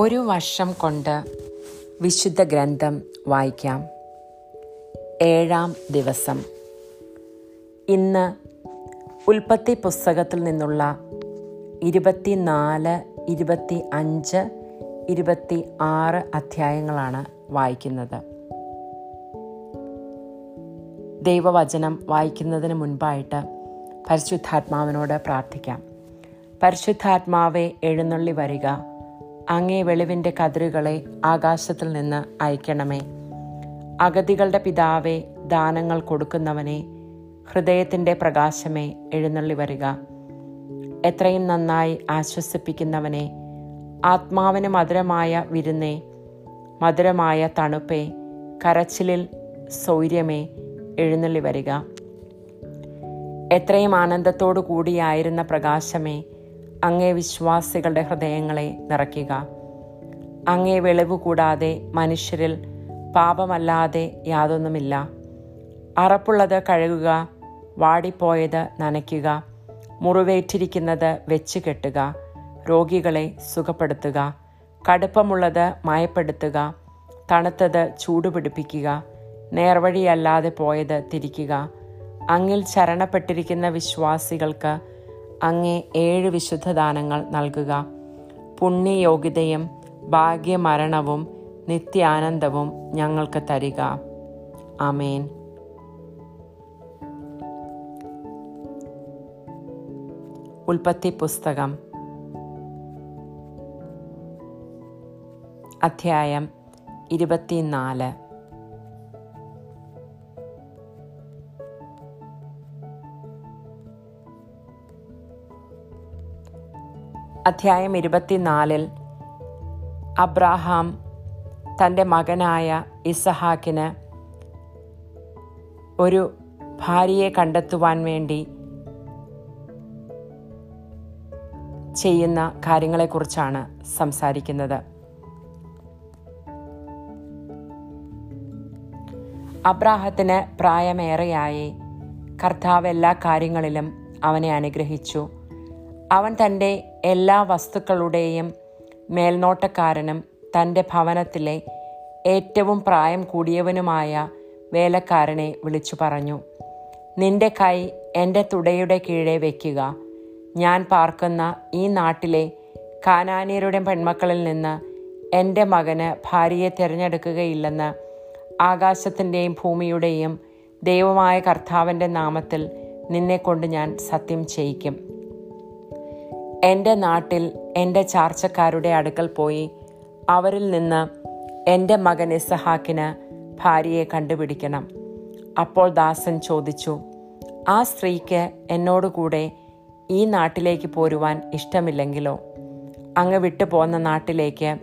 ഒരു വർഷം കൊണ്ട് വിശുദ്ധ ഗ്രന്ഥം വായിക്കാം. ഏഴാം ദിവസം. ഇന്ന് ഉൽപ്പത്തി പുസ്തകത്തിൽ നിന്നുള്ള ഇരുപത്തിനാല് ഇരുപത്തി അഞ്ച് ഇരുപത്തി ആറ് അധ്യായങ്ങളാണ് വായിക്കുന്നത്. ദൈവവചനം വായിക്കുന്നതിന് മുൻപായിട്ട് പരിശുദ്ധാത്മാവിനോട് പ്രാർത്ഥിക്കാം. പരിശുദ്ധാത്മാവെ എഴുന്നള്ളി വരിക. അങ്ങേ വെളിവിന്റെ കതിരുകളെ ആകാശത്തിൽ നിന്ന് അയക്കണമേ. അഗതികളുടെ പിതാവെ ദാനങ്ങൾ കൊടുക്കുന്നവനെ ഹൃദയത്തിന്റെ പ്രകാശമേ എഴുന്നള്ളി വരിക. എത്രയും നന്നായി ആശ്വസിപ്പിക്കുന്നവനെ ആത്മാവിന് മധുരമായ വിരുന്നേ മധുരമായ തണുപ്പേ കരച്ചിലിൽ സൗര്യമേ എഴുന്നള്ളി വരിക. എത്രയും ആനന്ദത്തോടു കൂടിയായിരുന്ന പ്രകാശമേ അങ്ങേ വിശ്വാസികളുടെ ഹൃദയങ്ങളെ നിറയ്ക്കുക. അങ്ങേ വെളിവ് കൂടാതെ മനുഷ്യരിൽ പാപമല്ലാതെ യാതൊന്നുമില്ല. അറപ്പുള്ളത് കഴുകുക വാടിപ്പോയത് നനയ്ക്കുക മുറിവേറ്റിരിക്കുന്നത് വെച്ച് കെട്ടുക രോഗികളെ സുഖപ്പെടുത്തുക കടുപ്പമുള്ളത് മയപ്പെടുത്തുക തണുത്തത് ചൂടുപിടിപ്പിക്കുക നേർവഴിയല്ലാതെ പോയത് തിരിക്കുക അങ്ങിൽ ശരണപ്പെട്ടിരിക്കുന്ന വിശ്വാസികൾക്ക് അങ്ങേ ഏഴ് വിശുദ്ധ ദാനങ്ങൾ നൽകുക. പുണ്യയോഗ്യതയും ഭാഗ്യമരണവും നിത്യാനന്ദവും ഞങ്ങൾക്ക് തരിക. അമേൻ ഉൽപ്പത്തി പുസ്തകം. അധ്യായം ഇരുപത്തിനാല്. അധ്യായം ഇരുപത്തിനാലിൽ അബ്രാഹാം തന്റെ മകനായ ഇസഹാക്കിന് ഒരു ഭാര്യയെ കണ്ടെത്തുവാൻ വേണ്ടി ചെയ്യുന്ന കാര്യങ്ങളെക്കുറിച്ചാണ് സംസാരിക്കുന്നത്. അബ്രാഹത്തിന് പ്രായമേറെയായി. കർത്താവ് എല്ലാ കാര്യങ്ങളിലും അവനെ അനുഗ്രഹിച്ചു. അവൻ തന്റെ എല്ലാ വസ്തുക്കളുടെയും മേൽനോട്ടക്കാരനും തന്റെ ഭവനത്തിലെ ഏറ്റവും പ്രായം കൂടിയവനുമായ വേലക്കാരനെ വിളിച്ചു പറഞ്ഞു നിന്റെ കൈ എന്റെ തുടയുടെ കീഴെ വയ്ക്കുക. ഞാൻ പാർക്കുന്ന ഈ നാട്ടിലെ കാനാനിയരുടെ പെൺമക്കളിൽ നിന്ന് എന്റെ മകന് ഭാര്യയെ തിരഞ്ഞെടുക്കുകയില്ലെന്ന് ആകാശത്തിന്റെയും ഭൂമിയുടെയും ദൈവമായ കർത്താവിന്റെ നാമത്തിൽ നിന്നെക്കൊണ്ട് ഞാൻ സത്യം ചെയ്യിക്കും. എന്റെ നാട്ടിൽ എന്റെ ചാർച്ചക്കാരുടെ അടുക്കൽ പോയി അവരിൽ നിന്ന് എന്റെ മകൻ ഇസഹാക്കിന് ഭാര്യയെ കണ്ടുപിടിക്കണം. അപ്പോൾ ദാസൻ ചോദിച്ചു ആ സ്ത്രീക്ക് എന്നോടുകൂടെ ഈ നാട്ടിലേക്ക് പോരുവാൻ ഇഷ്ടമില്ലെങ്കിലോ? അങ്ങ് വിട്ടു പോന്ന നാട്ടിലേക്ക്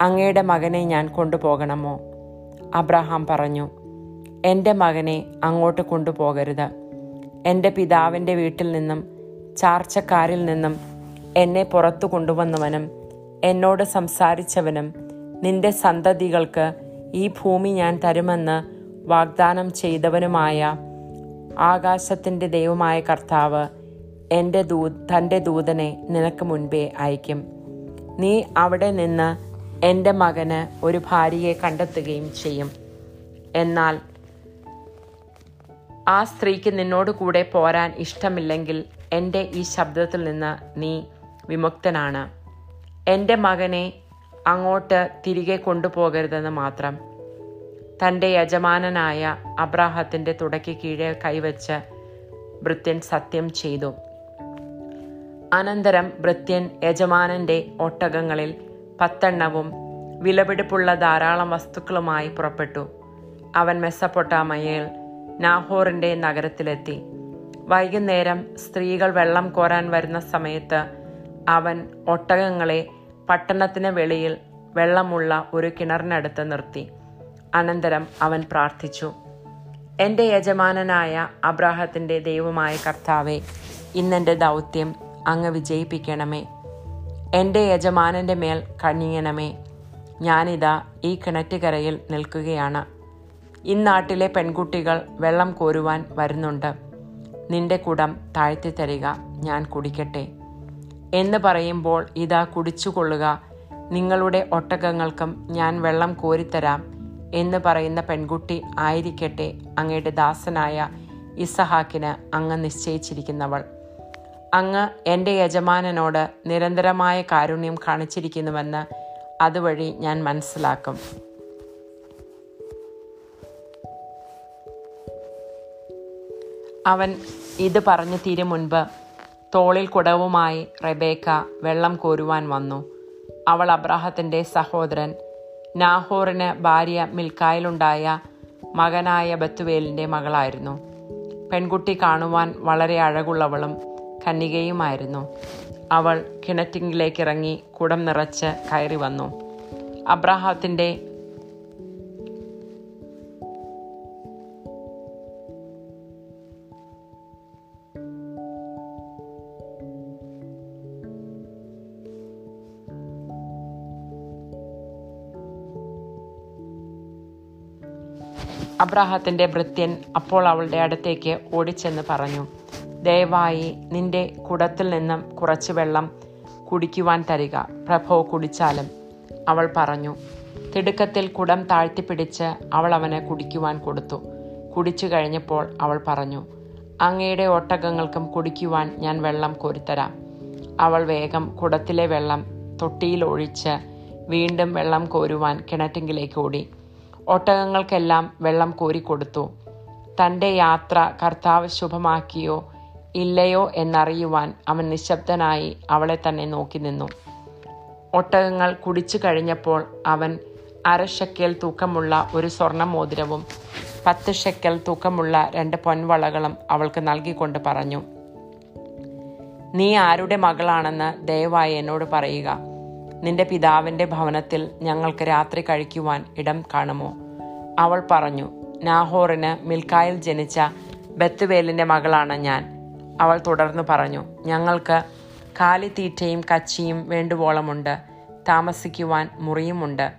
അങ്ങയുടെ മകനെ ഞാൻ കൊണ്ടുപോകണമോ? അബ്രഹാം പറഞ്ഞു എന്റെ മകനെ അങ്ങോട്ട് കൊണ്ടുപോകരുത്. എന്റെ പിതാവിന്റെ വീട്ടിൽ നിന്നും ചാർച്ചക്കാരിൽ നിന്നും എന്നെ പുറത്തു കൊണ്ടുവന്നവനും എന്നോട് സംസാരിച്ചവനും നിന്റെ സന്തതികൾക്ക് ഈ ഭൂമി ഞാൻ തരുമെന്ന് വാഗ്ദാനം ചെയ്തവനുമായ ആകാശത്തിന്റെ ദൈവമായ കർത്താവ് എന്റെ ദൂ തന്റെ ദൂതനെ നിനക്ക് മുൻപേ അയക്കും നീ അവിടെ നിന്ന് എന്റെ മകന് ഒരു ഭാര്യയെ കണ്ടെത്തുകയും ചെയ്യും. എന്നാൽ ആ സ്ത്രീക്ക് നിന്നോട് കൂടെ പോരാൻ ഇഷ്ടമില്ലെങ്കിൽ എന്റെ ഈ ശബ്ദത്തിൽ നിന്ന് നീ വിമുക്തനാണ്. എന്റെ മകനെ അങ്ങോട്ട് തിരികെ കൊണ്ടുപോകരുതെന്ന് മാത്രം. തന്റെ യജമാനനായ അബ്രാഹത്തിന്റെ തുടയ്ക്ക് കീഴെ കൈവച്ച് ഭൃത്യൻ സത്യം ചെയ്തു. അനന്തരം ഭൃത്യൻ യജമാനന്റെ ഒട്ടകങ്ങളിൽ പത്തെണ്ണവും വിലപിടിപ്പുള്ള ധാരാളം വസ്തുക്കളുമായി പുറപ്പെട്ടു. അവൻ മെസ്സപ്പൊട്ടാമയിൽ നാഹോറിന്റെ നഗരത്തിലെത്തി. വൈകുന്നേരം സ്ത്രീകൾ വെള്ളം കോരാൻ വരുന്ന സമയത്ത് അവൻ ഒട്ടകങ്ങളെ പട്ടണത്തിന് വെളിയിൽ വെള്ളമുള്ള ഒരു കിണറിനടുത്ത് നിർത്തി. അനന്തരം അവൻ പ്രാർത്ഥിച്ചു എന്റെ യജമാനനായ അബ്രാഹത്തിന്റെ ദൈവമായ കർത്താവെ ഇന്നെന്റെ ദൗത്യം അങ്ങ് വിജയിപ്പിക്കണമേ. എന്റെ യജമാനന്റെ മേൽ കണിയണമേ ഞാനിതാ ഈ കിണറ്റുകരയിൽ നിൽക്കുകയാണ്. ഇന്നാട്ടിലെ പെൺകുട്ടികൾ വെള്ളം കോരുവാൻ വരുന്നുണ്ട്. നിന്റെ കുടം താഴ്ത്തി തരിക ഞാൻ കുടിക്കട്ടെ. എന്ന് പറയുമ്പോൾ ഇതാ കുടിച്ചുകൊള്ളുക. നിങ്ങളുടെ ഒട്ടകങ്ങൾക്കും ഞാൻ വെള്ളം കോരിത്തരാം എന്ന് പറയുന്ന പെൺകുട്ടി ആയിരിക്കട്ടെ അങ്ങയുടെ ദാസനായ ഇസഹാക്കിന് അങ്ങ് നിശ്ചയിച്ചിരിക്കുന്നവൾ. അങ്ങ് എന്റെ യജമാനനോട് നിരന്തരമായ കാരുണ്യം കാണിച്ചിരിക്കുന്നുവെന്ന് അതുവഴി ഞാൻ മനസ്സിലാക്കും. അവൻ ഇത് പറഞ്ഞു തീരും മുൻപ് തോളിൽ കുടവുമായി റെബേക്ക വെള്ളം കോരുവാൻ വന്നു. അവൾ അബ്രാഹത്തിന്റെ സഹോദരൻ. നാഹോറിന് ഭാര്യ മിൽക്കായിലുണ്ടായ മകനായ ബത്തുവേലിന്റെ മകളായിരുന്നു. പെൺകുട്ടി കാണുവാൻ വളരെ അഴകുള്ളവളും കന്യകയുമായിരുന്നു. അവൾ കിണറ്റിങ്ങിലേക്കിറങ്ങി കുടം നിറച്ച് കയറി വന്നു. അബ്രാഹത്തിന്റെ അബ്രാഹത്തിന്റെ ഭൃത്യൻ അപ്പോൾ അവളുടെ അടുത്തേക്ക് ഓടിച്ചെന്ന് പറഞ്ഞു ദയവായി നിന്റെ കുടത്തിൽ നിന്നും കുറച്ച് വെള്ളം കുടിക്കുവാൻ തരിക പ്രഭോ കുടിച്ചാലും അവൾ പറഞ്ഞു. തിടുക്കത്തിൽ കുടം താഴ്ത്തിപ്പിടിച്ച് അവൾ അവനെ കുടിക്കുവാൻ കൊടുത്തു. കുടിച്ചു കഴിഞ്ഞപ്പോൾ അവൾ പറഞ്ഞു അങ്ങയുടെ ഒട്ടകങ്ങൾക്കും കുടിക്കുവാൻ ഞാൻ വെള്ളം കോരിത്തരാം. അവൾ വേഗം കുടത്തിലെ വെള്ളം തൊട്ടിയിൽ ഒഴിച്ച് വീണ്ടും വെള്ളം കോരുവാൻ കിണറ്റിങ്കിലേക്ക് ഓടി. ഒട്ടകങ്ങൾക്കെല്ലാം വെള്ളം കോരിക്കൊടുത്തു തന്റെ യാത്ര കർത്താവ് ശുഭമാക്കിയോ ഇല്ലയോ എന്നറിയുവാൻ അവൻ നിശബ്ദനായി അവളെ തന്നെ നോക്കി നിന്നു. ഒട്ടകങ്ങൾ കുടിച്ചു കഴിഞ്ഞപ്പോൾ അവൻ അര ഷെക്കൽ തൂക്കമുള്ള ഒരു സ്വർണ മോതിരവും പത്ത് ഷെക്കൽ തൂക്കമുള്ള രണ്ട് പൊൻവളകളും അവൾക്ക് നൽകിക്കൊണ്ട് പറഞ്ഞു നീ ആരുടെ മകളാണെന്ന് ദയവായി എന്നോട് പറയുക. നിന്റെ പിതാവിന്റെ ഭവനത്തിൽ ഞങ്ങൾക്ക് രാത്രി കഴിക്കുവാൻ ഇടം കാണുമോ? അവൾ പറഞ്ഞു നാഹോറിന് മിൽക്കായിൽ ജനിച്ച ബത്തുവേലിന്റെ മകളാണ് ഞാൻ. അവൾ തുടർന്ന് പറഞ്ഞു ഞങ്ങൾക്ക് കാലിത്തീറ്റയും കച്ചിയും വേണ്ടുവോളമുണ്ട് താമസിക്കുവാൻ മുറിയുമുണ്ട്.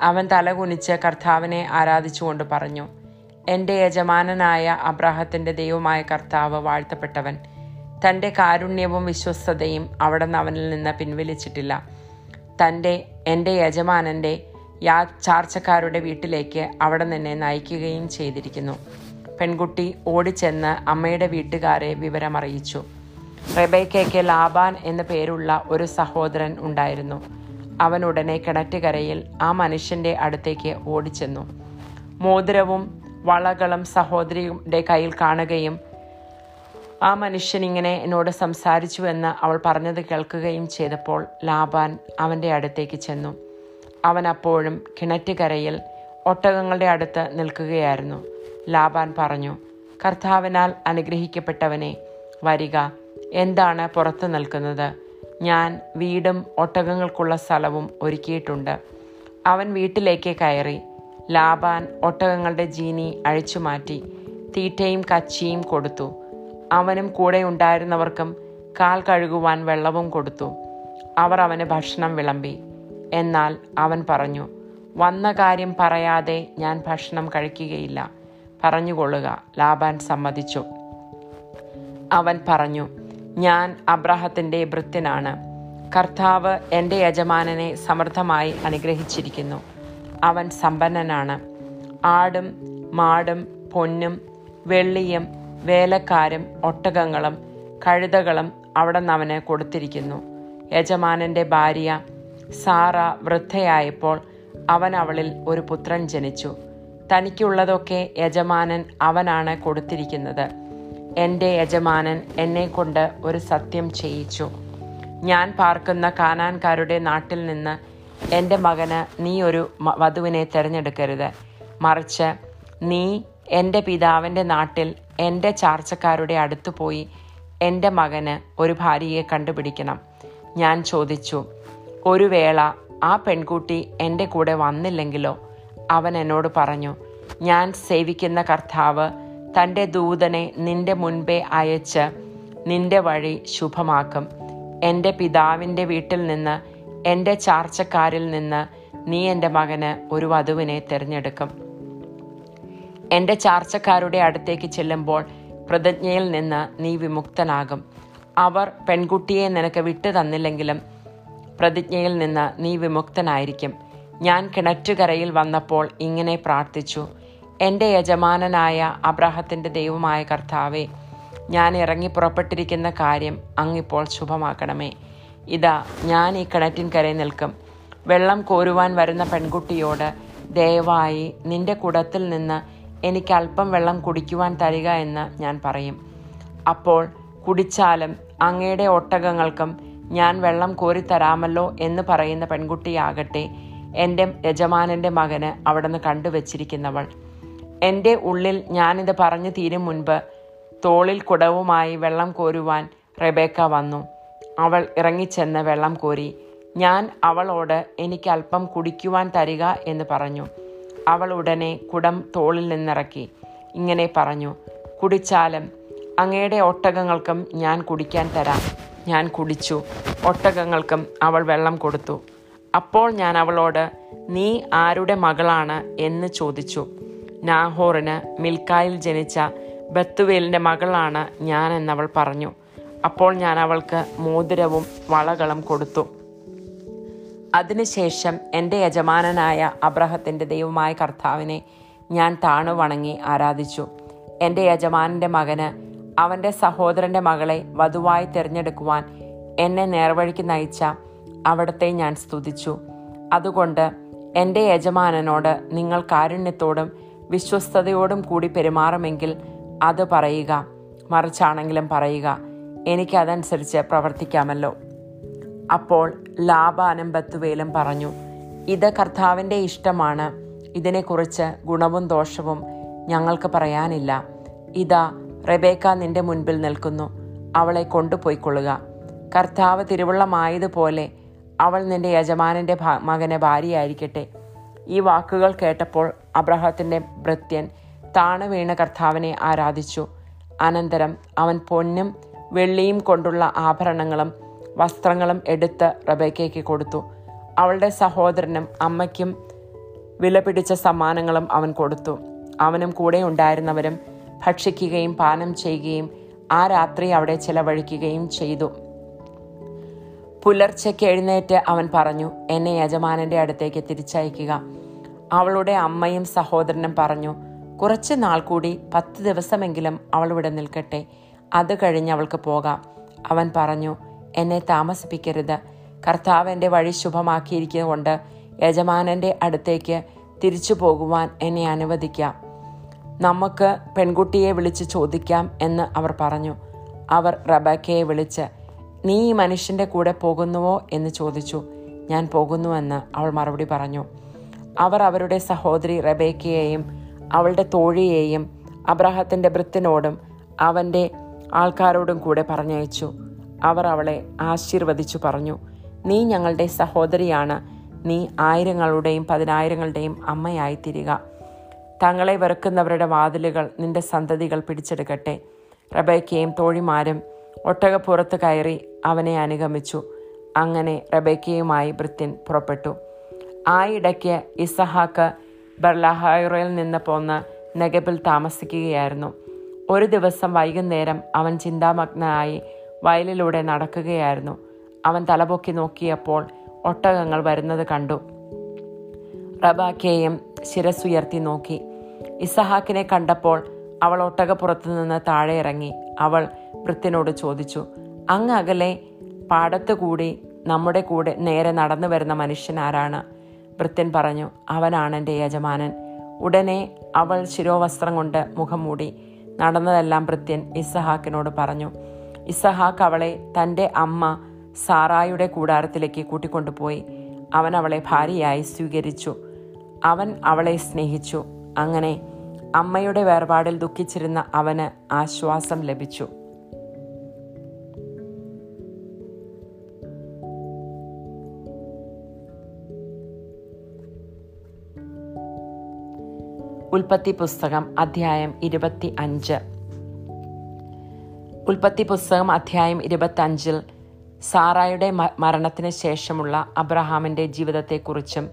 അവൻ തലകുനിച്ച് കർത്താവിനെ ആരാധിച്ചുകൊണ്ട് പറഞ്ഞു എന്റെ യജമാനനായ അബ്രാഹത്തിന്റെ ദൈവമായ കർത്താവ് വാഴ്ത്തപ്പെട്ടവൻ. തന്റെ കാരുണ്യവും വിശ്വസ്തതയും നിന്ന് അവനിൽ നിന്ന് പിൻവലിച്ചിട്ടില്ല. തന്റെ എന്റെ യജമാനന്റെ യാ ചാർച്ചക്കാരുടെ വീട്ടിലേക്ക് അവിടെ നിന്നെ നയിക്കുകയും ചെയ്തിരിക്കുന്നു. പെൺകുട്ടി ഓടിച്ചെന്ന് അമ്മയുടെ വീട്ടുകാരെ വിവരമറിയിച്ചു. റെബേക്കയ്ക്ക് ലാബാൻ എന്ന പേരുള്ള ഒരു സഹോദരൻ ഉണ്ടായിരുന്നു. അവൻ ഉടനെ കിണറ്റുകരയിൽ ആ മനുഷ്യന്റെ അടുത്തേക്ക് ഓടിച്ചെന്നു. മോതിരവും വളകളും സഹോദരിയുടെ കയ്യിൽ കാണുകയും ആ മനുഷ്യൻ ഇങ്ങനെ എന്നോട് സംസാരിച്ചു എന്ന് അവൾ പറഞ്ഞത് കേൾക്കുകയും ചെയ്തപ്പോൾ ലാബാൻ അവന്റെ അടുത്തേക്ക് ചെന്നു. അവൻ അപ്പോഴും കിണറ്റുകരയിൽ ഒട്ടകങ്ങളുടെ അടുത്ത് നിൽക്കുകയായിരുന്നു. ലാബാൻ പറഞ്ഞു കർത്താവിനാൽ അനുഗ്രഹിക്കപ്പെട്ടവനെ വരിക എന്താണ് പുറത്തു നിൽക്കുന്നത്? ഞാൻ വീടും ഒട്ടകങ്ങൾക്കുള്ള സ്ഥലവും ഒരുക്കിയിട്ടുണ്ട്. അവൻ വീട്ടിലേക്ക് കയറി. ലാബാൻ ഒട്ടകങ്ങളുടെ ജീനി അഴിച്ചുമാറ്റി തീറ്റയും കച്ചിയും കൊടുത്തു. അവനും കൂടെ ഉണ്ടായിരുന്നവർക്കും കാൽ കഴുകുവാൻ വെള്ളവും കൊടുത്തു. അവർ അവന് ഭക്ഷണം വിളമ്പി. എന്നാൽ അവൻ പറഞ്ഞു വന്ന കാര്യം പറയാതെ ഞാൻ ഭക്ഷണം കഴിക്കുകയില്ല. പറഞ്ഞുകൊള്ളുക ലാബാൻ സമ്മതിച്ചു. അവൻ പറഞ്ഞു ഞാൻ അബ്രാഹത്തിന്റെ ഭൃത്യനാണ്. കർത്താവ് എന്റെ യജമാനനെ സമൃദ്ധമായി അനുഗ്രഹിച്ചിരിക്കുന്നു. അവൻ സമ്പന്നനാണ്. ആടും മാടും പൊന്നും വെള്ളിയും വേലക്കാരും ഒട്ടകങ്ങളും കഴുതകളും അവിടെ നിന്ന് അവന് കൊടുത്തിരിക്കുന്നു. യജമാനന്റെ ഭാര്യ സാറ വൃദ്ധയായപ്പോൾ അവൻ അവളിൽ ഒരു പുത്രൻ ജനിച്ചു. തനിക്കുള്ളതൊക്കെ യജമാനൻ അവനാണ് കൊടുത്തിരിക്കുന്നത്. എന്റെ യജമാനൻ എന്നെ കൊണ്ട് ഒരു സത്യം ചെയ്യിച്ചു. ഞാൻ പാർക്കുന്ന കാനാൻകാരുടെ നാട്ടിൽ നിന്ന് എന്റെ മകന് നീ ഒരു വധുവിനെ തിരഞ്ഞെടുക്കരുത്. മറിച്ച് നീ എന്റെ പിതാവിന്റെ നാട്ടിൽ എന്റെ ചാർച്ചക്കാരുടെ അടുത്ത് പോയി എന്റെ മകന് ഒരു ഭാര്യയെ കണ്ടുപിടിക്കണം. ഞാൻ ചോദിച്ചു ഒരു വേള ആ പെൺകുട്ടി എന്റെ കൂടെ വന്നില്ലെങ്കിലോ? അവൻ എന്നോട് പറഞ്ഞു ഞാൻ സേവിക്കുന്ന കർത്താവ് തന്റെ ദൂതനെ നിന്റെ മുൻപേ അയച്ച് നിന്റെ വഴി ശുഭമാക്കും. എന്റെ പിതാവിന്റെ വീട്ടിൽ നിന്ന് എന്റെ ചാർച്ചക്കാരിൽ നിന്ന് നീ എന്റെ മകന് ഒരു വധുവിനെ തിരഞ്ഞെടുക്കും. എന്റെ ചാർച്ചക്കാരുടെ അടുത്തേക്ക് ചെല്ലുമ്പോൾ പ്രതിജ്ഞയിൽ നിന്ന് നീ വിമുക്തനാകും. അവർ പെൺകുട്ടിയെ നിനക്ക് വിട്ടു തന്നില്ലെങ്കിലും പ്രതിജ്ഞയിൽ നിന്ന് നീ വിമുക്തനായിരിക്കും. ഞാൻ കിണറ്റുകരയിൽ വന്നപ്പോൾ ഇങ്ങനെ പ്രാർത്ഥിച്ചു. എന്റെ യജമാനനായ അബ്രാഹത്തിന്റെ ദൈവമായ കർത്താവെ ഞാൻ ഇറങ്ങി പുറപ്പെട്ടിരിക്കുന്ന കാര്യം അങ്ങിപ്പോൾ ശുഭമാക്കണമേ. ഇതാ ഞാൻ ഈ കിണറ്റിൻകരയിൽ നിൽക്കും. വെള്ളം കോരുവാൻ വരുന്ന പെൺകുട്ടിയോട് ദയവായി നിന്റെ കുടത്തിൽ നിന്ന് എനിക്ക് അല്പം വെള്ളം കുടിക്കുവാൻ തരിക എന്ന് ഞാൻ പറയും. അപ്പോൾ കുടിച്ചാലും അങ്ങയുടെ ഒട്ടകങ്ങൾക്കും ഞാൻ വെള്ളം കോരിത്തരാമല്ലോ എന്ന് പറയുന്ന പെൺകുട്ടിയാകട്ടെ എന്റെ യജമാനന്റെ മകന് അവിടുന്ന് കണ്ടുവച്ചിരിക്കുന്നവൾ. എന്റെ ഉള്ളിൽ ഞാനിത് പറഞ്ഞു തീരും മുൻപ് തോളിൽ കുടവുമായി വെള്ളം കോരുവാൻ റെബേക്ക വന്നു. അവൾ ഇറങ്ങിച്ചെന്ന് വെള്ളം കോരി ഞാൻ അവളോട് എനിക്ക് അല്പം കുടിക്കുവാൻ തരിക എന്ന് പറഞ്ഞു. അവൾ ഉടനെ കുടം തോളിൽ നിന്നിറക്കി. ഇങ്ങനെ പറഞ്ഞു കുടിച്ചാലും അങ്ങയുടെ ഒട്ടകങ്ങൾക്കും ഞാൻ കുടിക്കാൻ തരാം. ഞാൻ കുടിച്ചു ഒട്ടകങ്ങൾക്കും അവൾ വെള്ളം കൊടുത്തു. അപ്പോൾ ഞാൻ അവളോട് നീ ആരുടെ മകളാണ്? എന്ന് ചോദിച്ചു. നാഹോറിന് മിൽക്കായിൽ ജനിച്ച ബത്തുവേലിന്റെ മകളാണ് ഞാൻ എന്നവൾ പറഞ്ഞു. അപ്പോൾ ഞാൻ അവൾക്ക് മോതിരവും വളകളും കൊടുത്തു. അതിനുശേഷം എന്റെ യജമാനനായ അബ്രഹത്തിന്റെ ദൈവമായ കർത്താവിനെ ഞാൻ താണു വണങ്ങി ആരാധിച്ചു. എന്റെ യജമാനന്റെ മകന് അവന്റെ സഹോദരന്റെ മകളെ വധുവായി തിരഞ്ഞെടുക്കുവാൻ എന്നെ നേർവഴിക്ക് നയിച്ച അവിടത്തെ ഞാൻ സ്തുതിച്ചു. അതുകൊണ്ട് എന്റെ യജമാനനോട് നിങ്ങൾ കാരുണ്യത്തോടും വിശ്വസ്തയോടും കൂടി പെരുമാറുമെങ്കിൽ അത് പറയുക മറിച്ചാണെങ്കിലും പറയുക എനിക്കതനുസരിച്ച് പ്രവർത്തിക്കാമല്ലോ. അപ്പോൾ ലാബാനും ബത്തുവേലും പറഞ്ഞു ഇത് കർത്താവിന്റെ ഇഷ്ടമാണ്. ഇതിനെക്കുറിച്ച് ഗുണവും ദോഷവും ഞങ്ങൾക്ക് പറയാനില്ല. ഇതാ റെബേക്ക നിന്റെ മുൻപിൽ നിൽക്കുന്നു. അവളെ കൊണ്ടുപോയിക്കൊള്ളുക. കർത്താവ് തിരുവള്ളമായതുപോലെ അവൾ നിന്റെ യജമാനന്റെ മകനെ ഭാര്യയായിരിക്കട്ടെ. ഈ വാക്കുകൾ കേട്ടപ്പോൾ അബ്രഹത്തിന്റെ ഭൃത്യൻ താണു വീണ കർത്താവിനെ ആരാധിച്ചു. അനന്തരം അവൻ പൊന്നും വെള്ളിയും കൊണ്ടുള്ള ആഭരണങ്ങളും വസ്ത്രങ്ങളും എടുത്ത് റബേക്കയ്ക്ക് കൊടുത്തു. അവളുടെ സഹോദരനും അമ്മയ്ക്കും വില പിടിച്ച സമ്മാനങ്ങളും അവൻ കൊടുത്തു. അവനും കൂടെ ഉണ്ടായിരുന്നവരും ഭക്ഷിക്കുകയും പാനം ചെയ്യുകയും ആ രാത്രി അവിടെ ചിലവഴിക്കുകയും ചെയ്തു. പുലർച്ചയ്ക്ക് എഴുന്നേറ്റ് അവൻ പറഞ്ഞു എന്നെ യജമാനന്റെ അടുത്തേക്ക് തിരിച്ചയക്കുക. അവളുടെ അമ്മയും സഹോദരനും പറഞ്ഞു കുറച്ച് നാൾ കൂടി പത്ത് ദിവസമെങ്കിലും അവൾ ഇവിടെ നിൽക്കട്ടെ. അത് കഴിഞ്ഞ് അവൾക്ക് പോകാം. അവൻ പറഞ്ഞു എന്നെ താമസിപ്പിക്കരുത്. കർത്താവ് എന്റെ വഴി ശുഭമാക്കിയിരിക്കുന്നതുകൊണ്ട് യജമാനന്റെ അടുത്തേക്ക് തിരിച്ചു പോകുവാൻ എന്നെ അനുവദിക്കാം. നമുക്ക് പെൺകുട്ടിയെ വിളിച്ച് ചോദിക്കാം എന്ന് അവർ പറഞ്ഞു. അവർ റബക്കയെ വിളിച്ച് നീ ഈ മനുഷ്യന്റെ കൂടെ പോകുന്നുവോ? എന്ന് ചോദിച്ചു. ഞാൻ പോകുന്നുവെന്ന് അവൾ മറുപടി പറഞ്ഞു. അവർ അവരുടെ സഹോദരി റബേക്കയെയും അവളുടെ തോഴിയെയും അബ്രഹത്തിന്റെ ഭൃത്തിനോടും അവന്റെ ആൾക്കാരോടും കൂടെ പറഞ്ഞയച്ചു. അവർ അവളെ ആശീർവദിച്ചു പറഞ്ഞു നീ ഞങ്ങളുടെ സഹോദരിയാണ്. നീ ആയിരങ്ങളുടെയും പതിനായിരങ്ങളുടെയും അമ്മയായി തീരുക. തങ്ങളെ വെറുക്കുന്നവരുടെ വാതിലുകൾ നിന്റെ സന്തതികൾ പിടിച്ചെടുക്കട്ടെ. റബേക്കയും തോഴിമാരും ഒട്ടകപ്പുറത്ത് കയറി അവനെ അനുഗമിച്ചു. അങ്ങനെ റബേക്കയുമായി ഭൃത്യൻ പുറപ്പെട്ടു. ആ ഇടയ്ക്ക് ഇസഹാക്ക് ബർലഹായുറയിൽ നിന്ന് പോന്ന് നെഗബിൽ താമസിക്കുകയായിരുന്നു. ഒരു ദിവസം വൈകുന്നേരം അവൻ ചിന്താമഗ്നനായി വയലിലൂടെ നടക്കുകയായിരുന്നു. അവൻ തലപൊക്കി നോക്കിയപ്പോൾ ഒട്ടകങ്ങൾ വരുന്നത് കണ്ടു. റബാക്കയെയും ശിരസുയർത്തി നോക്കി. ഇസഹാക്കിനെ കണ്ടപ്പോൾ അവൾ ഒട്ടകപ്പുറത്തു നിന്ന് താഴെ ഇറങ്ങി അവൾ വൃത്തിനോട് ചോദിച്ചു അങ്ങ് അകലെ പാടത്തു കൂടി നമ്മുടെ കൂടെ നേരെ നടന്നു വരുന്ന മനുഷ്യൻ ആരാണ്? വൃത്യൻ പറഞ്ഞു അവനാണ് എന്റെ യജമാനൻ. ഉടനെ അവൾ ശിരോവസ്ത്രം കൊണ്ട് മുഖം മൂടി. നടന്നതെല്ലാം വൃത്യൻ ഇസഹാക്കിനോട് പറഞ്ഞു. ഇസഹാക്ക് അവളെ തന്റെ അമ്മ സാറായുടെ കൂടാരത്തിലേക്ക് കൂട്ടിക്കൊണ്ടുപോയി. അവൻ അവളെ ഭാര്യയായി സ്വീകരിച്ചു. അവൻ അവളെ സ്നേഹിച്ചു. അങ്ങനെ അമ്മയുടെ വേർപാടിൽ ദുഃഖിച്ചിരുന്ന അവന് ആശ്വാസം ലഭിച്ചു. ഉൽപ്പത്തി പുസ്തകം അധ്യായം ഇരുപത്തി അഞ്ച് ഉൽപ്പത്തി പുസ്തകം അധ്യായം ഇരുപത്തി അഞ്ചിൽ സാറായുടെ മരണത്തിന് ശേഷമുള്ള അബ്രഹാമിന്റെ ജീവിതത്തെക്കുറിച്ചും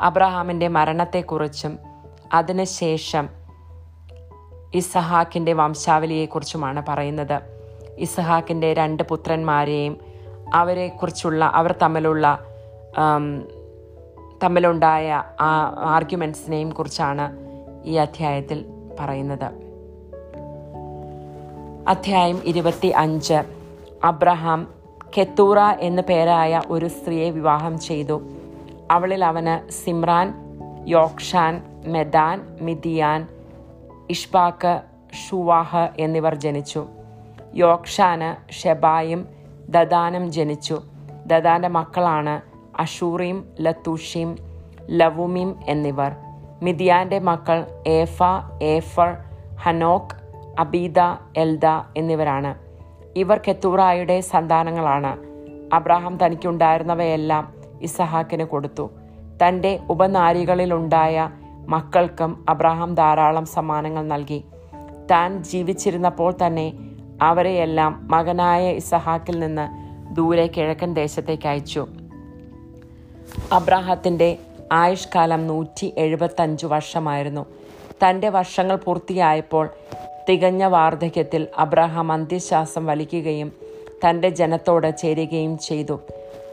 അബ്രഹാമിന്റെ മരണത്തെക്കുറിച്ചും അതിനുശേഷം ഇസഹാക്കിന്റെ വംശാവലിയെക്കുറിച്ചുമാണ് പറയുന്നത്. ഇസഹാക്കിന്റെ രണ്ട് പുത്രന്മാരെയും അവരെക്കുറിച്ചുള്ള അവർ തമ്മിലുള്ള തമ്മിലുണ്ടായ ആ ആർഗ്യുമെൻസിനെയും കുറിച്ചാണ് ഈ അധ്യായത്തിൽ പറയുന്നത്. അധ്യായം ഇരുപത്തി അഞ്ച് അബ്രഹാം കെത്തൂറ എന്നു പേരായ ഒരു സ്ത്രീയെ വിവാഹം ചെയ്തു. അവളിൽ അവന് സിമ്രാൻ യോക്ഷാൻ മെദാൻ മിതിയാൻ ഇഷ്ബാക്ക് ഷുവാഹ് എന്നിവർ ജനിച്ചു. യോക്ഷാന് ഷെബായും ദദാനും ജനിച്ചു. ദദാന്റെ മക്കളാണ് അഷൂറിം ലത്തൂഷിം ലവുമിം എന്നിവർ. മിതിയാന്റെ മക്കൾ ഏഫ ഏഫർ ഹനോക്ക് അബീദ എൽദ എന്നിവരാണ്. ഇവർ കെത്തൂറായുടെ സന്താനങ്ങളാണ്. അബ്രാഹാം തനിക്കുണ്ടായിരുന്നവയെല്ലാം ഇസഹാക്കിന് കൊടുത്തു. തന്റെ ഉപനാരികളിലുണ്ടായ മക്കൾക്കും അബ്രാഹാം ധാരാളം സമ്മാനങ്ങൾ നൽകി. താൻ ജീവിച്ചിരുന്നപ്പോൾ തന്നെ അവരെയെല്ലാം മകനായ ഇസഹാക്കിൽ നിന്ന് ദൂരെ കിഴക്കൻ ദേശത്തേക്ക് അയച്ചു. അബ്രാഹത്തിന്റെ ആയുഷ്കാലം നൂറ്റി എഴുപത്തഞ്ച് വർഷമായിരുന്നു. തന്റെ വർഷങ്ങൾ പൂർത്തിയായപ്പോൾ തികഞ്ഞ വാർദ്ധക്യത്തിൽ അബ്രഹാം അന്ത്യശ്വാസം വലിക്കുകയും തന്റെ ജനത്തോട് ചേരുകയും ചെയ്തു.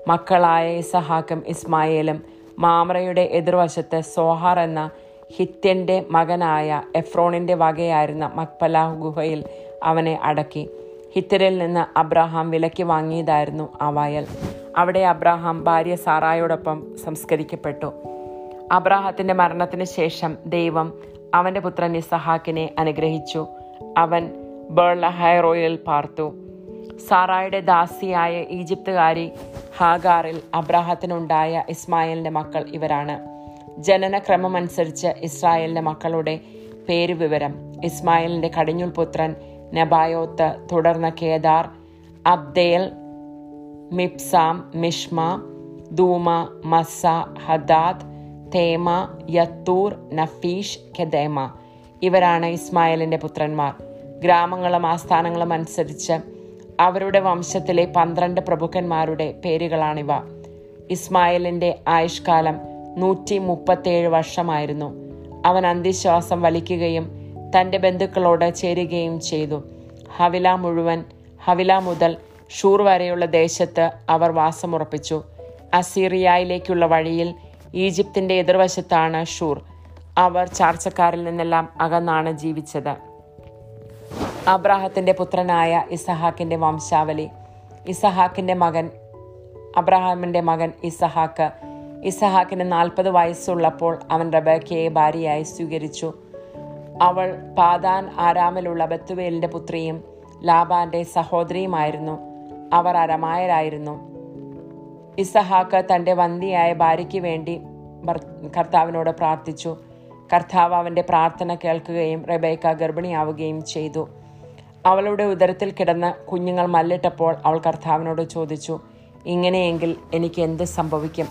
മക്കളായ ഇസഹാക്കും ഇസ്മായേലും മാമറയുടെ എതിർവശത്ത് സോഹാർ എന്ന ഹിത്യന്റെ മകനായ എഫ്രോണിന്റെ വകയായിരുന്ന മക്പലാഹ് ഗുഹയിൽ അവനെ അടക്കി. ഹിത്തരിൽ നിന്ന് അബ്രഹാം വിലയ്ക്ക് വാങ്ങിയതായിരുന്നു ആ വയൽ. അവിടെ അബ്രഹാം ഭാര്യ സാറായോടൊപ്പം സംസ്കരിക്കപ്പെട്ടു. അബ്രാഹത്തിന്റെ മരണത്തിന് ശേഷം ദൈവം അവന്റെ പുത്രൻ ഇസഹാക്കിനെ അനുഗ്രഹിച്ചു. അവൻ ബേർലഹൈറോയിൽ പാർത്തു. സാറായുടെ ദാസിയായ ഈജിപ്തുകാരി ഹാഗാറിൽ അബ്രാഹത്തിനുണ്ടായ ഇസ്മായിലിന്റെ മക്കൾ ഇവരാണ്. ജനനക്രമമനുസരിച്ച് ഇസ്രായേലിന്റെ മക്കളുടെ പേരുവിവരം. വിവരം ഇസ്മായിലിന്റെ കടിഞ്ഞുൽ പുത്രൻ നബായോത്ത് തുടർന്ന് Kedar Abdel Mibsam Mishma Dumah Massa Hadad Tema Jetur Naphish Kedemah. ഇവരാണ് ഇസ്മായിലിന്റെ പുത്രന്മാർ. ഗ്രാമങ്ങളും ആസ്ഥാനങ്ങളും അനുസരിച്ച് അവരുടെ വംശത്തിലെ പന്ത്രണ്ട് പ്രഭുക്കന്മാരുടെ പേരുകളാണിവ. ഇസ്മായിലിന്റെ ആയുഷ്കാലം നൂറ്റി മുപ്പത്തേഴ് വർഷമായിരുന്നു. അവൻ അന്ത്യശ്വാസം വലിക്കുകയും തന്റെ ബന്ധുക്കളോട് ചേരുകയും ചെയ്തു. ഹവില മുഴുവൻ ഹവില മുതൽ ഷൂർ വരെയുള്ള ദേശത്ത് അവർ വാസമുറപ്പിച്ചു. അസീറിയയിലേക്കുള്ള വഴിയിൽ ഈജിപ്തിന്റെ എതിർവശത്താണ് ഷൂർ. അവർ ചാർച്ചക്കാരിൽ നിന്നെല്ലാം അകന്നാണ് ജീവിച്ചത്. അബ്രാഹത്തിന്റെ പുത്രനായ ഇസഹാക്കിന്റെ വംശാവലി. ഇസഹാക്കിന്റെ മകൻ അബ്രഹാമിന്റെ മകൻ ഇസഹാക്ക്. ഇസഹാക്കിന് നാൽപ്പത് വയസ്സുള്ളപ്പോൾ അവൻ റബേക്കയെ ഭാര്യയായി സ്വീകരിച്ചു. അവൾ പാതാൻ ആരാമിലുള്ള ബത്തുവേലിന്റെ പുത്രിയും ലാബാന്റെ സഹോദരിയുമായിരുന്നു. അവർ അരമായരായിരുന്നു. ഇസഹാക്ക് തന്റെ വന്ധിയായ ഭാര്യയ്ക്ക് വേണ്ടി കർത്താവിനോട് പ്രാർത്ഥിച്ചു. കർത്താവ് അവന്റെ പ്രാർത്ഥന കേൾക്കുകയും റബേക്ക ഗർഭിണിയാവുകയും ചെയ്തു. അവളുടെ ഉദരത്തിൽ കിടന്ന് കുഞ്ഞുങ്ങൾ മല്ലിട്ടപ്പോൾ അവൾ കർത്താവിനോട് ചോദിച്ചു ഇങ്ങനെയെങ്കിൽ എനിക്ക് എന്ത് സംഭവിക്കും?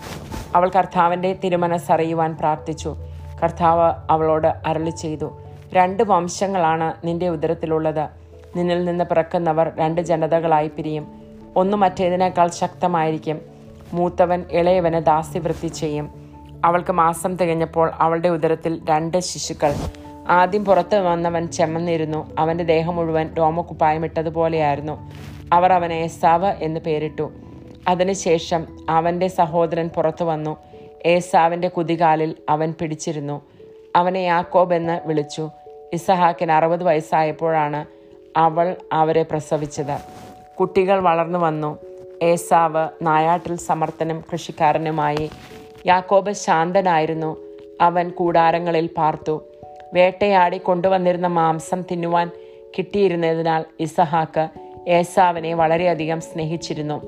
അവൾ കർത്താവിന്റെ തിരുമനസ്സറിയുവാൻ പ്രാർത്ഥിച്ചു. കർത്താവ് അവളോട് അരളി ചെയ്തു രണ്ട് വംശങ്ങളാണ് നിന്റെ ഉദരത്തിലുള്ളത്. നിന്നിൽ നിന്ന് പിറക്കുന്നവർ രണ്ട് ജനതകളായി പിരിയും. ഒന്ന് മറ്റേതിനേക്കാൾ ശക്തമായിരിക്കും. മൂത്തവൻ ഇളയവന് ദാസ്യവൃത്തി ചെയ്യും. അവൾക്ക് മാസം തികഞ്ഞപ്പോൾ അവളുടെ ഉദരത്തിൽ രണ്ട് ശിശുക്കൾ. ആദ്യം പുറത്തു വന്നവൻ ചെമ്മന്നിരുന്നു. അവന്റെ ദേഹം മുഴുവൻ രോമക്കുപ്പായമിട്ടതുപോലെയായിരുന്നു അവർ അവനെ ഏസാവ് എന്ന് പേരിട്ടു. അതിനുശേഷം അവന്റെ സഹോദരൻ പുറത്തു വന്നു. ഏസാവിന്റെ കുതികാലിൽ അവൻ പിടിച്ചിരുന്നു. അവനെ യാക്കോബ് എന്ന് വിളിച്ചു. ഇസഹാക്കിന് അറുപത് വയസ്സായപ്പോഴാണ് അവൾ അവരെ പ്രസവിച്ചത്. കുട്ടികൾ വളർന്നു വന്നു. ഏസാവ് നായാട്ടിൽ സമർത്ഥനും കൃഷിക്കാരനുമായി യാക്കോബ് ശാന്തനായിരുന്നു. അവൻ കൂടാരങ്ങളിൽ പാർത്തു. വേട്ടയാടി കൊണ്ടുവന്നിരുന്ന മാംസം തിന്നുവാൻ കിട്ടിയിരുന്നതിനാൽ ഇസഹാക്ക് ഏസാവിനെ വളരെയധികം സ്നേഹിച്ചിരുന്നു.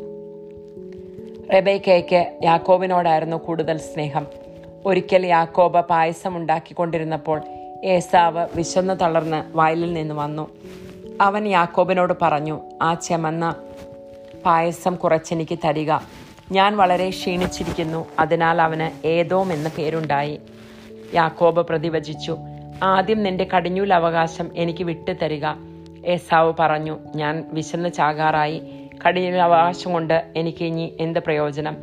റെബേക്കയ്ക്ക് യാക്കോബിനോടായിരുന്നു കൂടുതൽ സ്നേഹം. ഒരിക്കൽ യാക്കോബ് പായസം ഉണ്ടാക്കിക്കൊണ്ടിരുന്നപ്പോൾ ഏസാവ് വിശന്നു തളർന്ന് വയലിൽ നിന്ന് വന്നു. അവൻ യാക്കോബിനോട് പറഞ്ഞു ആ ചെമന്ന പായസം കുറച്ചെനിക്ക് തരിക. ഞാൻ വളരെ ക്ഷീണിച്ചിരിക്കുന്നു. അതിനാൽ അവന് ഏതോം എന്ന പേരുണ്ടായി. യാക്കോബ് പ്രതിവചിച്ചു ആദ്യം നിന്റെ കടിഞ്ഞൂൽ അവകാശം എനിക്ക് വിട്ടു തരിക ഏസാവ് പറഞ്ഞു ഞാൻ വിശന്ന് ചാകാറായി. കടിഞ്ഞൂൽ അവകാശം കൊണ്ട് എനിക്ക് ഇനി എന്ത് പ്രയോജനം?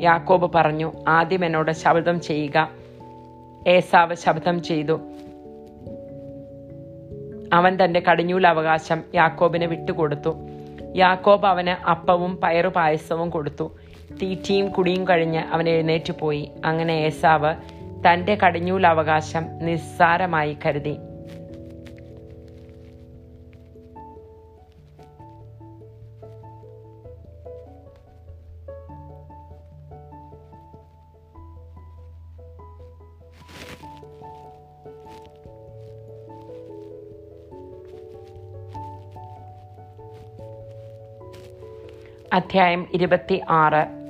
യാക്കോബ് പറഞ്ഞു ആദ്യം എന്നോട് ശബ്ദം ചെയ്യുക. ഏസാവ് ശബ്ദം ചെയ്തു അവൻ തന്റെ കടിഞ്ഞൂൽ അവകാശം യാക്കോബിന് വിട്ടുകൊടുത്തു. യാക്കോബ് അവന് അപ്പവും പയറു പായസവും കൊടുത്തു. തീറ്റിയും കുടിയും കഴിഞ്ഞ് അവൻ എഴുന്നേറ്റ് പോയി. അങ്ങനെ ഏസാവ് തന്റെ കടിഞ്ഞൂൽ അവകാശം നിസ്സാരമായി കരുതി. അധ്യായം ഇരുപത്തി ആറ്.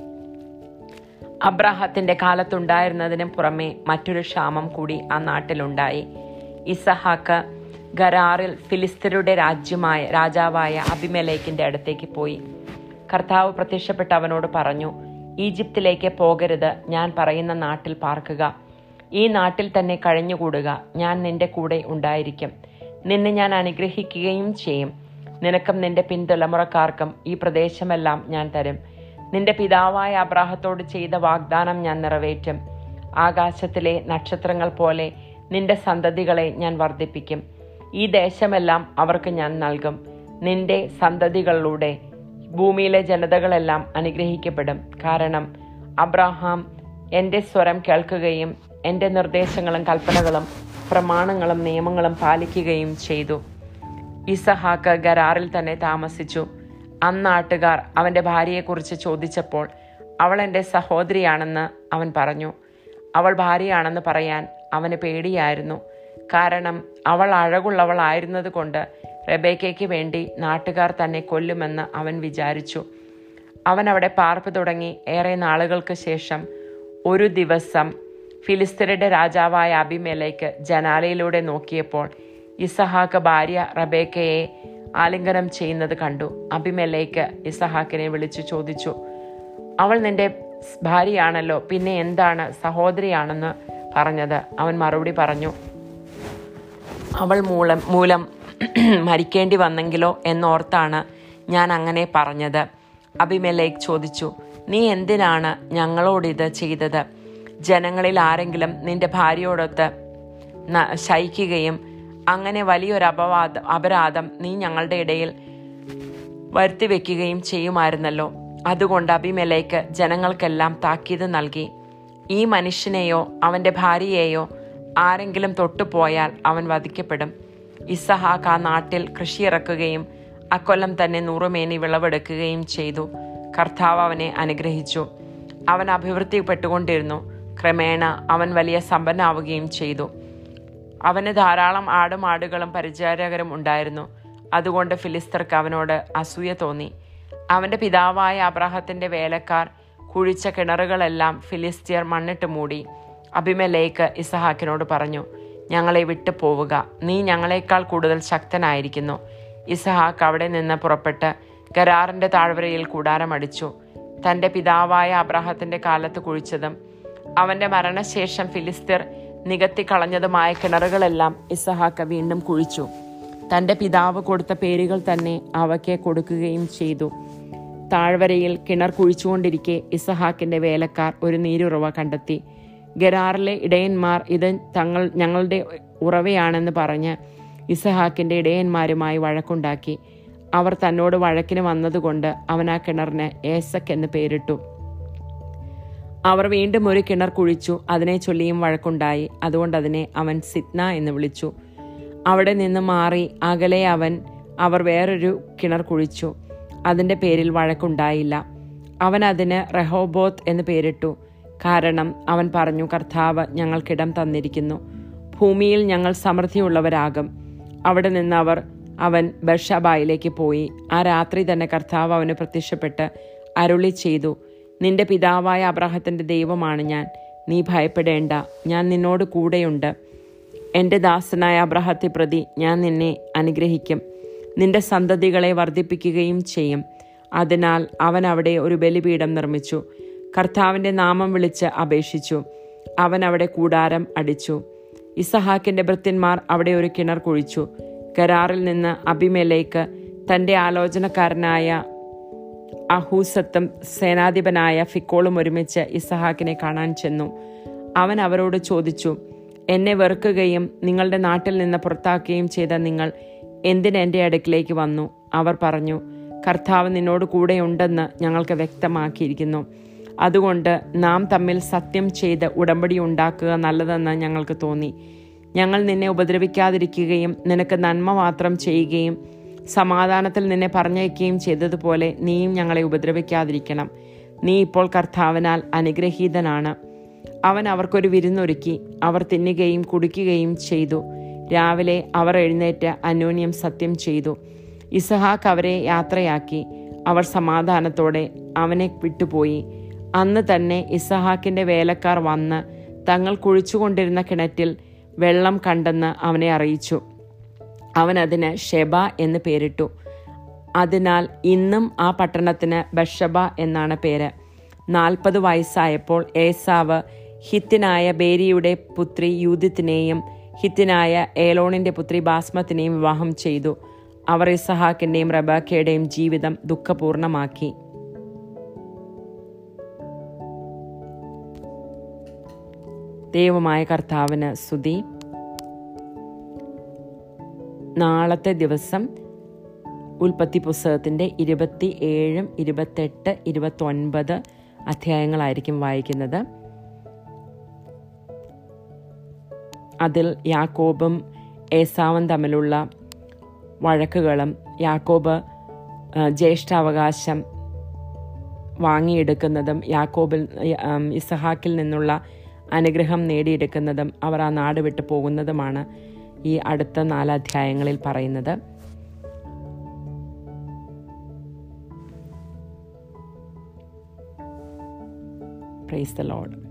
അബ്രാഹത്തിന്റെ കാലത്തുണ്ടായിരുന്നതിന് പുറമെ മറ്റൊരു ക്ഷാമം കൂടി ആ നാട്ടിലുണ്ടായി. ഇസഹാക്ക് ഗരാറിൽ ഫിലിസ്തരുടെ രാജ്യമായ രാജാവായ അഭിമലേക്കിന്റെ അടുത്തേക്ക് പോയി. കർത്താവ് പ്രത്യക്ഷപ്പെട്ട് അവനോട് പറഞ്ഞു ഈജിപ്തിലേക്ക് പോകരുത് ഞാൻ പറയുന്ന നാട്ടിൽ പാർക്കുക. ഈ നാട്ടിൽ തന്നെ കഴിഞ്ഞുകൂടുക ഞാൻ നിന്റെ കൂടെ ഉണ്ടായിരിക്കും. നിന്നെ ഞാൻ അനുഗ്രഹിക്കുകയും ചെയ്യും. നിനക്കും നിന്റെ പിൻതലമുറക്കാർക്കും ഈ പ്രദേശമെല്ലാം ഞാൻ തരും. നിന്റെ പിതാവായ അബ്രാഹത്തോട് ചെയ്ത വാഗ്ദാനം ഞാൻ നിറവേറ്റും. ആകാശത്തിലെ നക്ഷത്രങ്ങൾ പോലെ നിന്റെ സന്തതികളെ ഞാൻ വർദ്ധിപ്പിക്കും. ഈ ദേശമെല്ലാം അവർക്ക് ഞാൻ നൽകും. നിന്റെ സന്തതികളിലൂടെ ഭൂമിയിലെ ജനതകളെല്ലാം അനുഗ്രഹിക്കപ്പെടും. കാരണം അബ്രാഹാം എന്റെ സ്വരം കേൾക്കുകയും എന്റെ നിർദ്ദേശങ്ങളും കൽപ്പനകളും പ്രമാണങ്ങളും നിയമങ്ങളും പാലിക്കുകയും ചെയ്തു. ഇസഹാക്ക് ഗരാറിൽ തന്നെ താമസിച്ചു. അന്നാട്ടുകാർ അവന്റെ ഭാര്യയെക്കുറിച്ച് ചോദിച്ചപ്പോൾ അവൾ എന്റെ സഹോദരിയാണെന്ന് അവൻ പറഞ്ഞു. അവൾ ഭാര്യയാണെന്ന് പറയാൻ അവന് പേടിയായിരുന്നു. കാരണം അവൾ അഴകുള്ളവളായിരുന്നത് കൊണ്ട് റബേക്കയ്ക്ക് വേണ്ടി നാട്ടുകാർ തന്നെ കൊല്ലുമെന്ന് അവൻ വിചാരിച്ചു. അവൻ അവിടെ പാർപ്പ് തുടങ്ങി ഏറെ നാളുകൾക്ക് ശേഷം ഒരു ദിവസം ഫിലിസ്തീനയുടെ രാജാവായ അബിമേലേക്ക് ജനാലയിലൂടെ നോക്കിയപ്പോൾ ഇസഹാക്ക് ഭാര്യ റബേക്കയെ ആലിംഗനം ചെയ്യുന്നത് കണ്ടു. അഭിമലേക്ക് ഇസഹാക്കിനെ വിളിച്ചു ചോദിച്ചു അവൾ നിന്റെ ഭാര്യയാണല്ലോ പിന്നെ എന്താണ് സഹോദരിയാണെന്ന് പറഞ്ഞത്? അവൻ മറുപടി പറഞ്ഞു അവൾ മൂലം മൂലം മരിക്കേണ്ടി വന്നെങ്കിലോ എന്നോർത്താണ് ഞാൻ അങ്ങനെ പറഞ്ഞത്. അഭിമലേക്ക് ചോദിച്ചു നീ എന്തിനാണ് ഞങ്ങളോടിത് ചെയ്തത്? ജനങ്ങളിൽ ആരെങ്കിലും നിന്റെ ഭാര്യയോടൊത്ത് ശയിക്കുകയും അങ്ങനെ വലിയൊരു അപവാദ അപരാധം നീ ഞങ്ങളുടെ ഇടയിൽ വരുത്തി വെക്കുകയും ചെയ്യുമായിരുന്നല്ലോ. അതുകൊണ്ട് അഭിമലേക്ക് ജനങ്ങൾക്കെല്ലാം താക്കീത് നൽകി. ഈ മനുഷ്യനെയോ അവന്റെ ഭാര്യയെയോ ആരെങ്കിലും തൊട്ടുപോയാൽ അവൻ വധിക്കപ്പെടും. ഇസഹാക്ക് ആ നാട്ടിൽ കൃഷിയിറക്കുകയും അക്കൊല്ലം തന്നെ നൂറുമേനി വിളവെടുക്കുകയും ചെയ്തു. കർത്താവ് അവനെ അനുഗ്രഹിച്ചു. അവൻ അഭിവൃദ്ധിപ്പെട്ടുകൊണ്ടിരുന്നു. ക്രമേണ അവൻ വലിയ സമ്പന്നാവുകയും ചെയ്തു. അവന് ധാരാളം ആടും ആടുകളും പരിചാരകരും ഉണ്ടായിരുന്നു. അതുകൊണ്ട് ഫിലിസ്തർക്ക് അവനോട് അസൂയ തോന്നി. അവന്റെ പിതാവായ അബ്രാഹത്തിന്റെ വേലക്കാർ കുഴിച്ച കിണറുകളെല്ലാം ഫിലിസ്തീയർ മണ്ണിട്ട് മൂടി. അഭിമലേക്ക് ഇസഹാക്കിനോട് പറഞ്ഞു ഞങ്ങളെ വിട്ടു പോവുക. നീ ഞങ്ങളെക്കാൾ കൂടുതൽ ശക്തനായിരിക്കുന്നു. ഇസഹാക്ക് അവിടെ നിന്ന് പുറപ്പെട്ട് കരാറിന്റെ താഴ്വരയിൽ കൂടാരമടിച്ചു. തന്റെ പിതാവായ അബ്രാഹത്തിന്റെ കാലത്ത് കുഴിച്ചതും അവന്റെ മരണശേഷം ഫിലിസ്തീർ നികത്തിക്കളഞ്ഞതുമായ കിണറുകളെല്ലാം ഇസഹാക്ക വീണ്ടും കുഴിച്ചു. തന്റെ പിതാവ് കൊടുത്ത പേരുകൾ തന്നെ അവയ്ക്ക് കൊടുക്കുകയും ചെയ്തു. താഴ്വരയിൽ കിണർ കുഴിച്ചുകൊണ്ടിരിക്കെ ഇസഹാക്കിന്റെ വേലക്കാർ ഒരു നീരുറവ കണ്ടെത്തി. ഗരാറിലെ ഇടയന്മാർ ഇത് തങ്ങൾ ഞങ്ങളുടെ ഉറവയാണെന്ന് പറഞ്ഞ് ഇസഹാക്കിന്റെ ഇടയന്മാരുമായി വഴക്കുണ്ടാക്കി. അവർ തന്നോട് വഴക്കിന് വന്നതുകൊണ്ട് അവൻ ആ കിണറിന് ഏസക് എന്ന് പേരിട്ടു. അവർ വീണ്ടും ഒരു കിണർ കുഴിച്ചു. അതിനെ ചൊല്ലിയും വഴക്കുണ്ടായി. അതുകൊണ്ട് അതിനെ അവൻ സിത്ന എന്ന് വിളിച്ചു. അവിടെ നിന്ന് മാറി അകലെ അവൻ അവർ വേറൊരു കിണർ കുഴിച്ചു. അതിന്റെ പേരിൽ വഴക്കുണ്ടായില്ല. അവൻ അതിന് റെഹോബോത്ത് എന്ന് പേരിട്ടു. കാരണം അവൻ പറഞ്ഞു കർത്താവ് ഞങ്ങൾക്കിടം തന്നിരിക്കുന്നു. ഭൂമിയിൽ ഞങ്ങൾ സമൃദ്ധിയുള്ളവരാകും. അവിടെ നിന്ന് അവർ അവൻ ബർഷബായിലേക്ക് പോയി. ആ രാത്രി തന്നെ കർത്താവ് അവന് പ്രത്യക്ഷപ്പെട്ട് അരുളി ചെയ്തു. നിന്റെ പിതാവായ അബ്രാഹത്തിന്റെ ദൈവമാണ് ഞാൻ. നീ ഭയപ്പെടേണ്ട. ഞാൻ നിന്നോട് കൂടെയുണ്ട്. എന്റെ ദാസനായ അബ്രഹത്തെ പ്രതി ഞാൻ നിന്നെ അനുഗ്രഹിക്കും. നിന്റെ സന്തതികളെ വർദ്ധിപ്പിക്കുകയും ചെയ്യും. അതിനാൽ അവൻ അവിടെ ഒരു ബലിപീഠം നിർമ്മിച്ചു. കർത്താവിന്റെ നാമം വിളിച്ച് അപേക്ഷിച്ചു. അവൻ അവിടെ കൂടാരം അടിച്ചു. ഇസഹാക്കിന്റെ ഭൃത്യന്മാർ അവിടെ ഒരു കിണർ കുഴിച്ചു. കരാറിൽ നിന്ന് അഭിമേലേക്ക് തന്റെ ആലോചനക്കാരനായ അഹൂസത്തും സേനാധിപനായ ഫിക്കോളും ഒരുമിച്ച് ഇസഹാക്കിനെ കാണാൻ ചെന്നു. അവൻ അവരോട് ചോദിച്ചു എന്നെ വെറുക്കുകയും നിങ്ങളുടെ നാട്ടിൽ നിന്ന് പുറത്താക്കുകയും ചെയ്ത നിങ്ങൾ എന്തിനെ എന്റെ അടുക്കിലേക്ക് വന്നു? അവർ പറഞ്ഞു കർത്താവ് നിന്നോട് കൂടെയുണ്ടെന്ന് ഞങ്ങൾക്ക് വ്യക്തമാക്കിയിരിക്കുന്നു. അതുകൊണ്ട് നാം തമ്മിൽ സത്യം ചെയ്ത് ഉടമ്പടി ഉണ്ടാക്കുക നല്ലതെന്ന് ഞങ്ങൾക്ക് തോന്നി. ഞങ്ങൾ നിന്നെ ഉപദ്രവിക്കാതിരിക്കുകയും നിനക്ക് നന്മ മാത്രം ചെയ്യുകയും സമാധാനത്തിൽ നിന്നെ പറഞ്ഞയക്കുകയും ചെയ്തതുപോലെ നീയും ഞങ്ങളെ ഉപദ്രവിക്കാതിരിക്കണം. നീ ഇപ്പോൾ കർത്താവിനാൽ അനുഗ്രഹീതനാണ്. അവൻ അവർക്കൊരു വിരുന്നൊരുക്കി അവർ തിന്നുകയും കുടിക്കുകയും ചെയ്തു. രാവിലെ അവർ എഴുന്നേറ്റ് അന്യോന്യം സത്യം ചെയ്തു. ഇസഹാക്ക് അവരെ യാത്രയാക്കി. അവർ സമാധാനത്തോടെ അവനെ വിട്ടുപോയി. അന്ന് തന്നെ ഇസഹാക്കിന്റെ വേലക്കാർ വന്ന് തങ്ങൾ കുഴിച്ചുകൊണ്ടിരുന്ന കിണറ്റിൽ വെള്ളം കണ്ടെന്ന് അവനെ അറിയിച്ചു. അവൻ അതിന് ഷെബ എന്ന് പേരിട്ടു. അതിനാൽ ഇന്നും ആ പട്ടണത്തിന് ബഷബ എന്നാണ് പേര്. നാൽപ്പത് വയസ്സായപ്പോൾ ഏസാവ് ഹിത്തിനായ ബേരിയുടെ പുത്രി യൂതിത്തിനെയും ഹിത്തിനായ ഏലോണിന്റെ പുത്രി ബാസ്മത്തിനെയും വിവാഹം ചെയ്തു. അവർ ഇസഹാക്കിന്റെയും റബാക്കയുടെയും ജീവിതം ദുഃഖപൂർണമാക്കി. ദൈവമായ കർത്താവിന് സ്തുതി. നാളത്തെ ദിവസം ഉൽപ്പത്തി പുസ്തകത്തിന്റെ ഇരുപത്തി ഏഴും ഇരുപത്തെട്ട് ഇരുപത്തൊൻപത് അധ്യായങ്ങളായിരിക്കും വായിക്കുന്നത്. അതിൽ യാക്കോബും ഏസാവും തമ്മിലുള്ള വഴക്കുകളും യാക്കോബ് ജ്യേഷ്ഠാവകാശം വാങ്ങിയെടുക്കുന്നതും യാക്കോബിൽ ഇസഹാക്കിൽ നിന്നുള്ള അനുഗ്രഹം നേടിയെടുക്കുന്നതും അവർ ആ നാട് വിട്ടു പോകുന്നതുമാണ്. ഈ അടുത്ത നാല് അധ്യായങ്ങളിൽ പറയുന്നത്. Praise the load